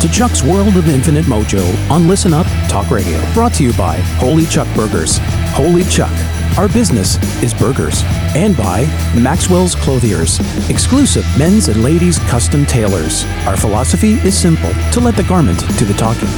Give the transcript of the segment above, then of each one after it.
to Chuck's World of Infinite Mojo on Listen Up Talk Radio. Brought to you by Holy Chuck Burgers. Holy Chuck. Our business is burgers. And by Maxwell's Clothiers, exclusive men's and ladies' custom tailors. Our philosophy is simple to let the garment do the talking.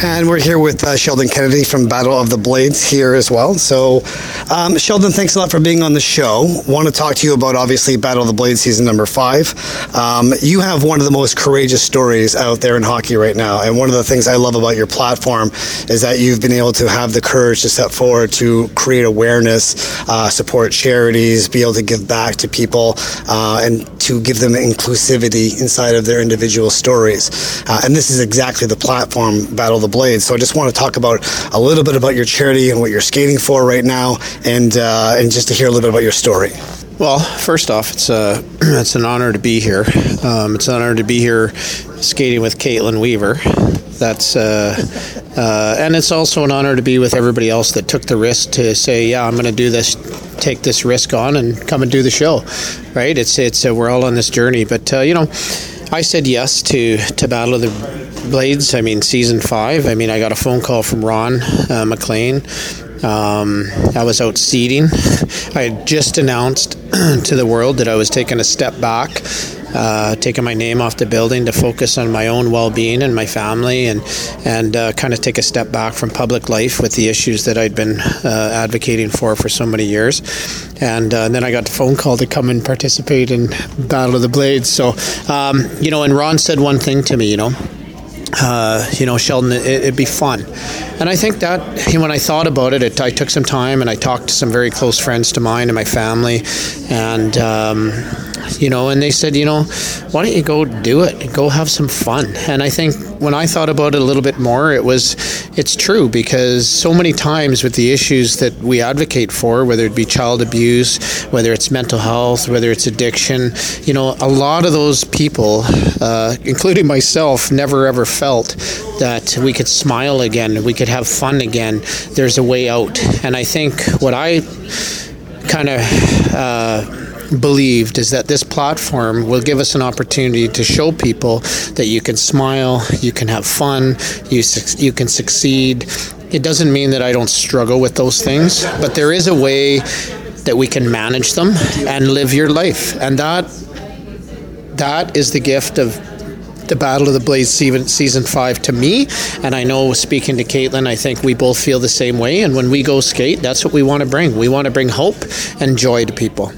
And we're here with uh, Sheldon Kennedy from Battle of the Blades here as well. So, um, Sheldon, thanks a lot for being on the show. Want to talk to you about obviously Battle of the Blades season number five. Um, you have one of the most courageous stories out there in hockey right now. And one of the things I love about your platform is that you've been able to have the courage to step forward to create awareness, uh, support charities, be able to give back to people, uh, and to give them inclusivity inside of their individual stories. Uh, and this is exactly the platform Battle of the Blades. So I just want to talk about a little bit about your charity and what you're skating for right now, and uh, and just to hear a little bit about your story. Well, first off, it's a it's an honor to be here. Um, it's an honor to be here skating with Kaitlyn Weaver. That's uh, uh, and it's also an honor to be with everybody else that took the risk to say, yeah, I'm going to do this, take this risk on, and come and do the show. Right? It's it's uh, we're all on this journey, but uh, you know. I said yes to, to Battle of the Blades. I mean, season five. I mean, I got a phone call from Ron uh, MacLean. Um, I was out seeding. I had just announced to the world that I was taking a step back, uh, taking my name off the building to focus on my own well-being and my family, and and uh, kind of take a step back from public life with the issues that I'd been uh, advocating for for so many years. And, uh, then I got the phone call to come and participate in Battle of the Blades. So, um, you know, and Ron said one thing to me, you know uh, you know, Sheldon, it, would be fun. And I think that when I thought about it, it, I took some time and I talked to some very close friends to mine and my family, and um, you know, and they said, you know, why don't you go do it? Go have some fun. And I think when I thought about it a little bit more, it was, it's true because so many times with the issues that we advocate for, whether it be child abuse, whether it's mental health, whether it's addiction, you know, a lot of those people, uh, including myself, never ever felt that we could smile again, we could have fun again. There's a way out. And I think what I kind of, uh, believed is that this platform will give us an opportunity to show people that you can smile, you can have fun, you you can succeed. It doesn't mean that I don't struggle with those things, but there is a way that we can manage them and live your life, and that that is the gift of the Battle of the Blades season five to me. And I know speaking to Kaitlyn, I think we both feel the same way. And when we go skate, that's what we want to bring. We want to bring hope and joy to people.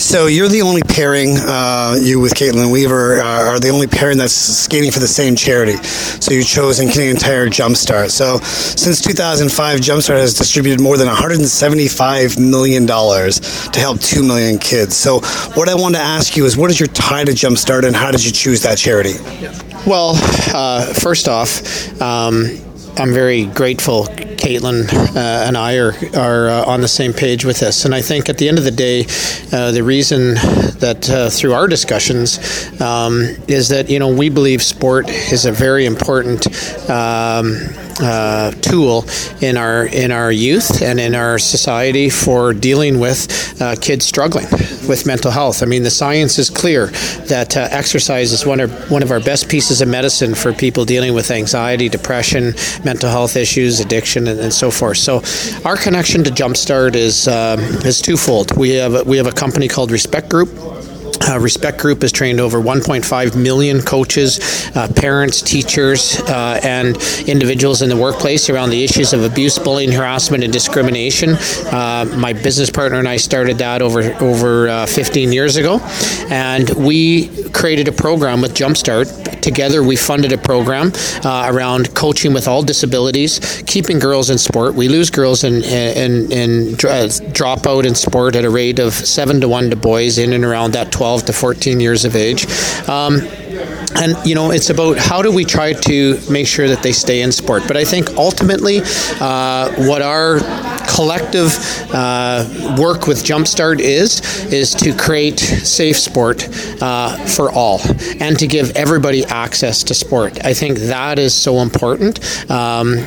So you're the only pairing, uh, you with Kaitlyn Weaver uh, are the only pairing that's skating for the same charity. So you chose in Canadian Tire Jumpstart. So since 2005, Jumpstart has distributed more than 175 million dollars to help two million kids. So what I want to ask you is, what is your tie to Jumpstart, and how did you choose that charity? Well, uh, first off. Um, I'm very grateful. Kaitlyn uh, and I are are uh, on the same page with this, and I think at the end of the day, uh, the reason that uh, through our discussions um, is that you know we believe sport is a very important. Um, uh, tool in our in our youth and in our society for dealing with uh, kids struggling with mental health. I mean, the science is clear that uh, exercise is one of one of our best pieces of medicine for people dealing with anxiety, depression, mental health issues, addiction, and, and so forth. So, our connection to Jumpstart is um, is twofold. We have a, we have a company called Respect Group uh, Respect Group has trained over 1.5 million coaches, uh, parents, teachers, uh, and individuals in the workplace around the issues of abuse, bullying, harassment, and discrimination. Uh, my business partner and I started that over over uh, 15 years ago, and we created a program with Jumpstart. Together, we funded a program uh, around coaching with all disabilities, keeping girls in sport. We lose girls in in, in, in drop out in sport at a rate of seven to one to boys in and around that 12 12 to 14 years of age. Um, and you know it's about how do we try to make sure that they stay in sport. But i think ultimately uh, what our collective uh, work with jumpstart is is to create safe sport uh, for all and to give everybody access to sport. I think that is so important. Um,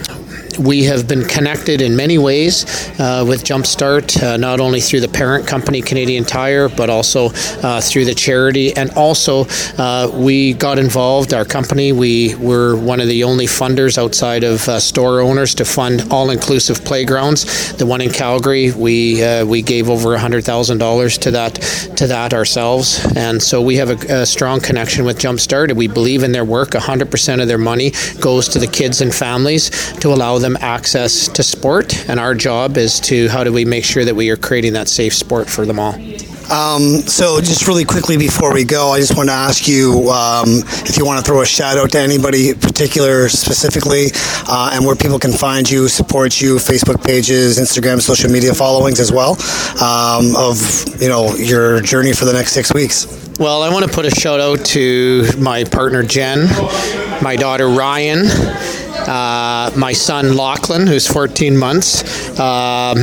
we have been connected in many ways uh, with Jumpstart, uh, not only through the parent company, Canadian Tire, but also uh, through the charity. And also, uh, we got involved, our company, we were one of the only funders outside of uh, store owners to fund all inclusive playgrounds. The one in Calgary, we, uh, we gave over $100,000 to that, to that ourselves. And so we have a, a strong connection with Jumpstart, and we believe in their work. 100% of their money goes to the kids and families to allow them access to sport. And our job is to how do we make sure that we are creating that safe sport for them all. Um, so, just really quickly before we go, I just want to ask you um, if you want to throw a shout out to anybody particular specifically, uh, and where people can find you, support you, Facebook pages, Instagram, social media followings as well, um, of you know your journey for the next six weeks. Well, I want to put a shout out to my partner Jen, my daughter Ryan. Uh, my son Lachlan, who's 14 months, um,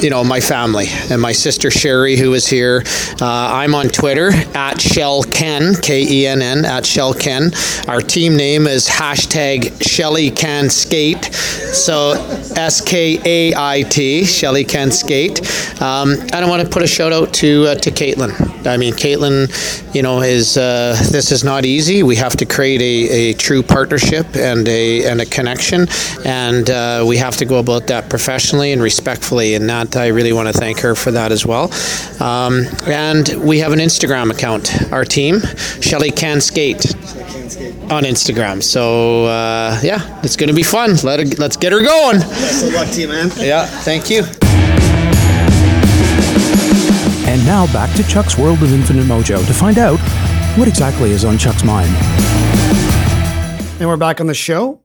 you know, my family and my sister Sherry, who is here. Uh, I'm on Twitter at Shell Ken, K E N N, at Shell Ken. Our team name is hashtag Shelly Can Skate. So S K A I T, Shelly Can Skate. Um, and I want to put a shout out to uh, to Kaitlyn. I mean, Kaitlyn, you know, is uh, this is not easy. We have to create a, a true partnership and a and a connection, and uh, we have to go about that professionally and respectfully, and not I really want to thank her for that as well. Um, and we have an Instagram account, our team, Shelly Can Skate on Instagram. So uh, yeah, it's going to be fun. Let her, let's get her going. Best of luck to you, man. Yeah, thank you. And now back to Chuck's World of Infinite Mojo to find out what exactly is on Chuck's mind. And we're back on the show.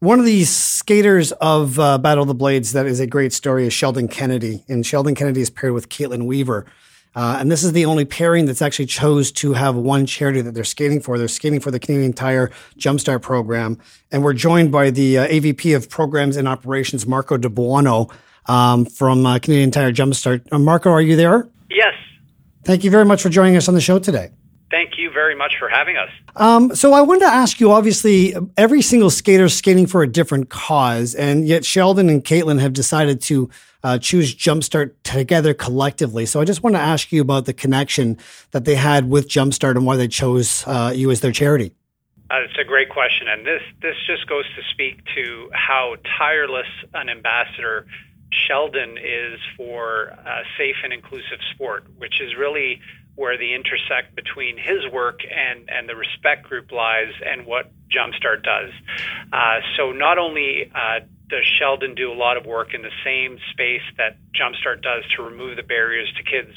One of these skaters of uh, Battle of the Blades that is a great story is Sheldon Kennedy. And Sheldon Kennedy is paired with Kaitlyn Weaver. Uh, and this is the only pairing that's actually chose to have one charity that they're skating for. They're skating for the Canadian Tire Jumpstart program. And we're joined by the uh, AVP of Programs and Operations, Marco De Buono, um, from uh, Canadian Tire Jumpstart. Uh, Marco, are you there? Yes. Thank you very much for joining us on the show today. Thank you very much for having us. Um, so I wanted to ask you. Obviously, every single skater is skating for a different cause, and yet Sheldon and Kaitlyn have decided to uh, choose Jumpstart together collectively. So I just want to ask you about the connection that they had with Jumpstart and why they chose uh, you as their charity. Uh, it's a great question, and this this just goes to speak to how tireless an ambassador Sheldon is for uh, safe and inclusive sport, which is really where the intersect between his work and, and the respect group lies and what Jumpstart does. Uh, so not only uh, does Sheldon do a lot of work in the same space that Jumpstart does to remove the barriers to kids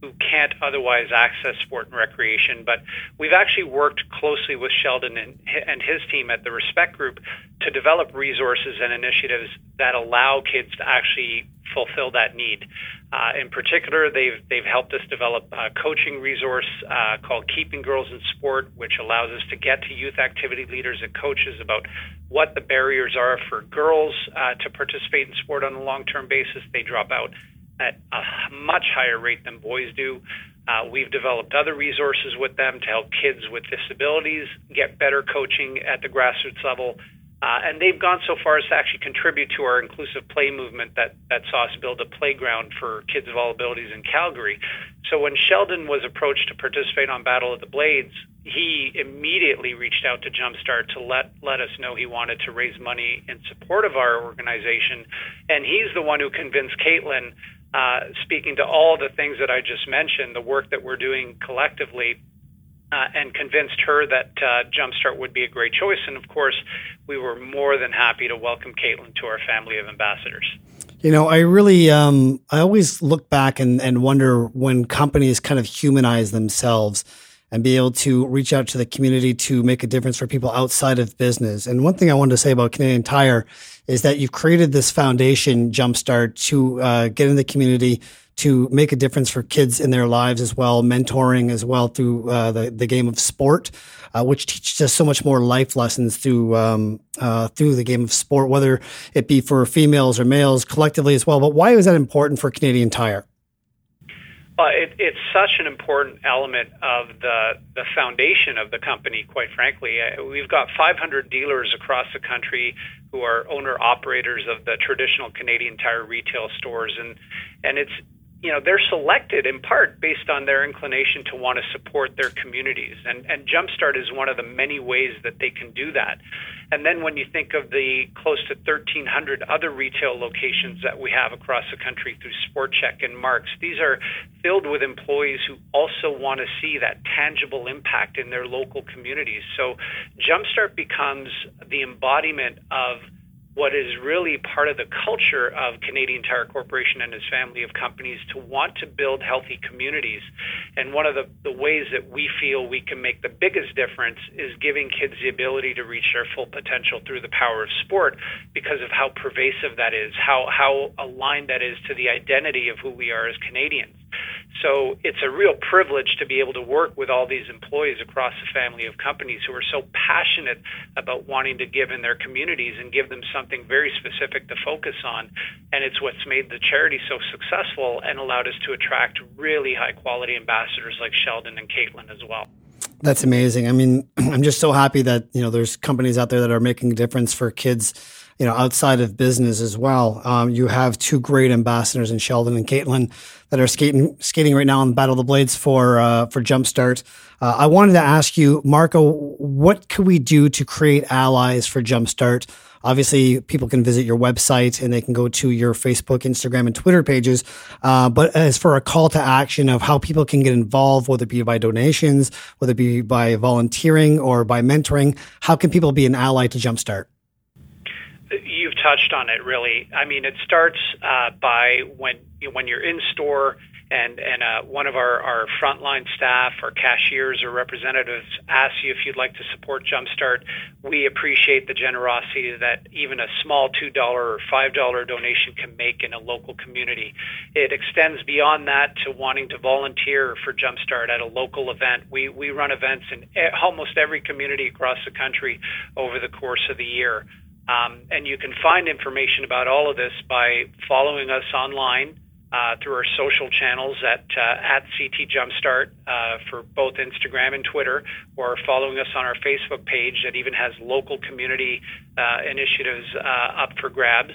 who can't otherwise access sport and recreation. But we've actually worked closely with Sheldon and, and his team at the Respect Group to develop resources and initiatives that allow kids to actually fulfill that need. Uh, in particular, they've they've helped us develop a coaching resource uh, called Keeping Girls in Sport, which allows us to get to youth activity leaders and coaches about what the barriers are for girls uh, to participate in sport on a long-term basis. They drop out at a much higher rate than boys do. Uh, we've developed other resources with them to help kids with disabilities get better coaching at the grassroots level. Uh, and they've gone so far as to actually contribute to our inclusive play movement that, that saw us build a playground for kids of all abilities in Calgary. So when Sheldon was approached to participate on Battle of the Blades, he immediately reached out to Jumpstart to let let us know he wanted to raise money in support of our organization, and he's the one who convinced Kaitlyn uh, speaking to all the things that I just mentioned, the work that we're doing collectively, uh, and convinced her that uh, Jumpstart would be a great choice. And of course, we were more than happy to welcome Kaitlyn to our family of ambassadors. You know, I really, um, I always look back and, and wonder when companies kind of humanize themselves and be able to reach out to the community to make a difference for people outside of business. And one thing I wanted to say about Canadian Tire is that you've created this foundation, Jumpstart, to uh, get in the community, to make a difference for kids in their lives as well, mentoring as well through uh, the, the game of sport, uh, which teaches us so much more life lessons through um, uh, through the game of sport, whether it be for females or males collectively as well. But why is that important for Canadian Tire? Uh, it, it's such an important element of the the foundation of the company. Quite frankly, uh, we've got 500 dealers across the country who are owner operators of the traditional Canadian Tire retail stores, and and it's you know they're selected in part based on their inclination to want to support their communities. And and jumpstart is one of the many ways that they can do that. And then when you think of the close to 1300 other retail locations that we have across the country through sport chek and marks these are filled with employees who also want to see that tangible impact in their local communities. So jumpstart becomes the embodiment of what is really part of the culture of Canadian Tire Corporation and its family of companies to want to build healthy communities. And one of the, the ways that we feel we can make the biggest difference is giving kids the ability to reach their full potential through the power of sport because of how pervasive that is, how, how aligned that is to the identity of who we are as Canadians. So it's a real privilege to be able to work with all these employees across the family of companies who are so passionate about wanting to give in their communities and give them something very specific to focus on. And it's what's made the charity so successful and allowed us to attract really high quality ambassadors like Sheldon and Kaitlyn as well. That's amazing. I mean, I'm just so happy that, you know, there's companies out there that are making a difference for kids you know, outside of business as well. Um, you have two great ambassadors in Sheldon and Kaitlyn that are skating skating right now on Battle of the Blades for uh, for Jumpstart. Uh, I wanted to ask you, Marco, what could we do to create allies for Jumpstart? Obviously, people can visit your website and they can go to your Facebook, Instagram, and Twitter pages. Uh, but as for a call to action of how people can get involved, whether it be by donations, whether it be by volunteering or by mentoring, how can people be an ally to Jumpstart? You've touched on it, really. I mean, it starts uh, by when when you're in store and and uh, one of our, our frontline staff, our cashiers or representatives ask you if you'd like to support Jumpstart, we appreciate the generosity that even a small two dollar or five dollar donation can make in a local community. It extends beyond that to wanting to volunteer for Jumpstart at a local event. We we run events in almost every community across the country over the course of the year. Um, and you can find information about all of this by following us online uh, through our social channels at uh, at CT Jumpstart uh, for both Instagram and Twitter, or following us on our Facebook page that even has local community uh, initiatives uh, up for grabs.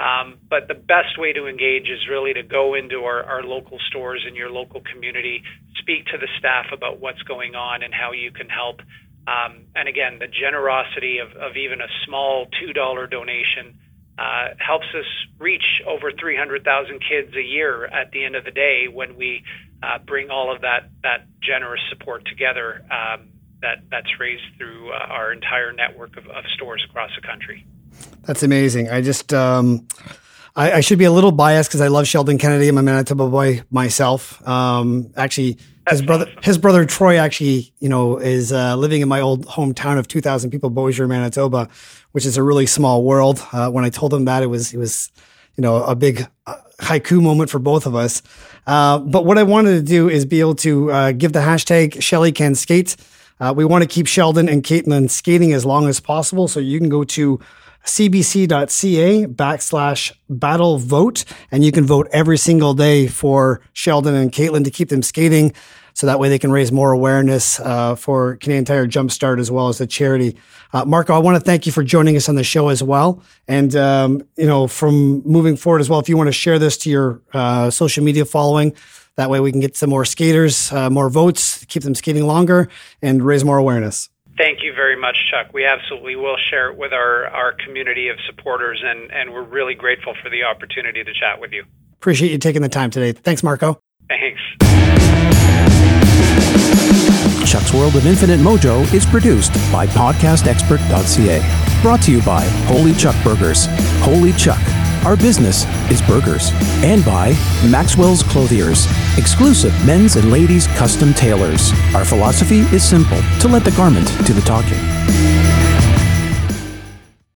Um, but the best way to engage is really to go into our, our local stores in your local community, speak to the staff about what's going on and how you can help. Um, and again, the generosity of, of even a small $2 donation uh, helps us reach over 300,000 kids a year at the end of the day when we uh, bring all of that, that generous support together um, that, that's raised through uh, our entire network of, of, stores across the country. That's amazing. I just, um, I, I, should be a little biased because I love Sheldon Kennedy. I'm a Manitoba boy myself. Um, actually, his brother, his brother Troy, actually, you know, is uh, living in my old hometown of 2,000 people, Beausejour, Manitoba, which is a really small world. Uh, when I told him that, it was it was, you know, a big uh, haiku moment for both of us. Uh, but what I wanted to do is be able to uh, give the hashtag Shelly Can Skate. Uh, we want to keep Sheldon and Kaitlyn skating as long as possible, so you can go to cbc.ca backslash battle vote. And you can vote every single day for Sheldon and Kaitlyn to keep them skating. So that way they can raise more awareness uh, for Canadian Tire Jumpstart as well as the charity. Uh, Marco, I want to thank you for joining us on the show as well. And, um, you know, from moving forward as well, if you want to share this to your uh, social media following, that way we can get some more skaters, uh, more votes, keep them skating longer, and raise more awareness. Thank you very much, Chuck. We absolutely will share it with our, our community of supporters, and, and we're really grateful for the opportunity to chat with you. Appreciate you taking the time today. Thanks, Marco. Thanks. Chuck's World of Infinite Mojo is produced by podcastexpert.ca. Brought to you by Holy Chuck Burgers. Holy Chuck our business is burgers. And by Maxwell's Clothiers, exclusive men's and ladies' custom tailors. Our philosophy is simple to let the garment do the talking.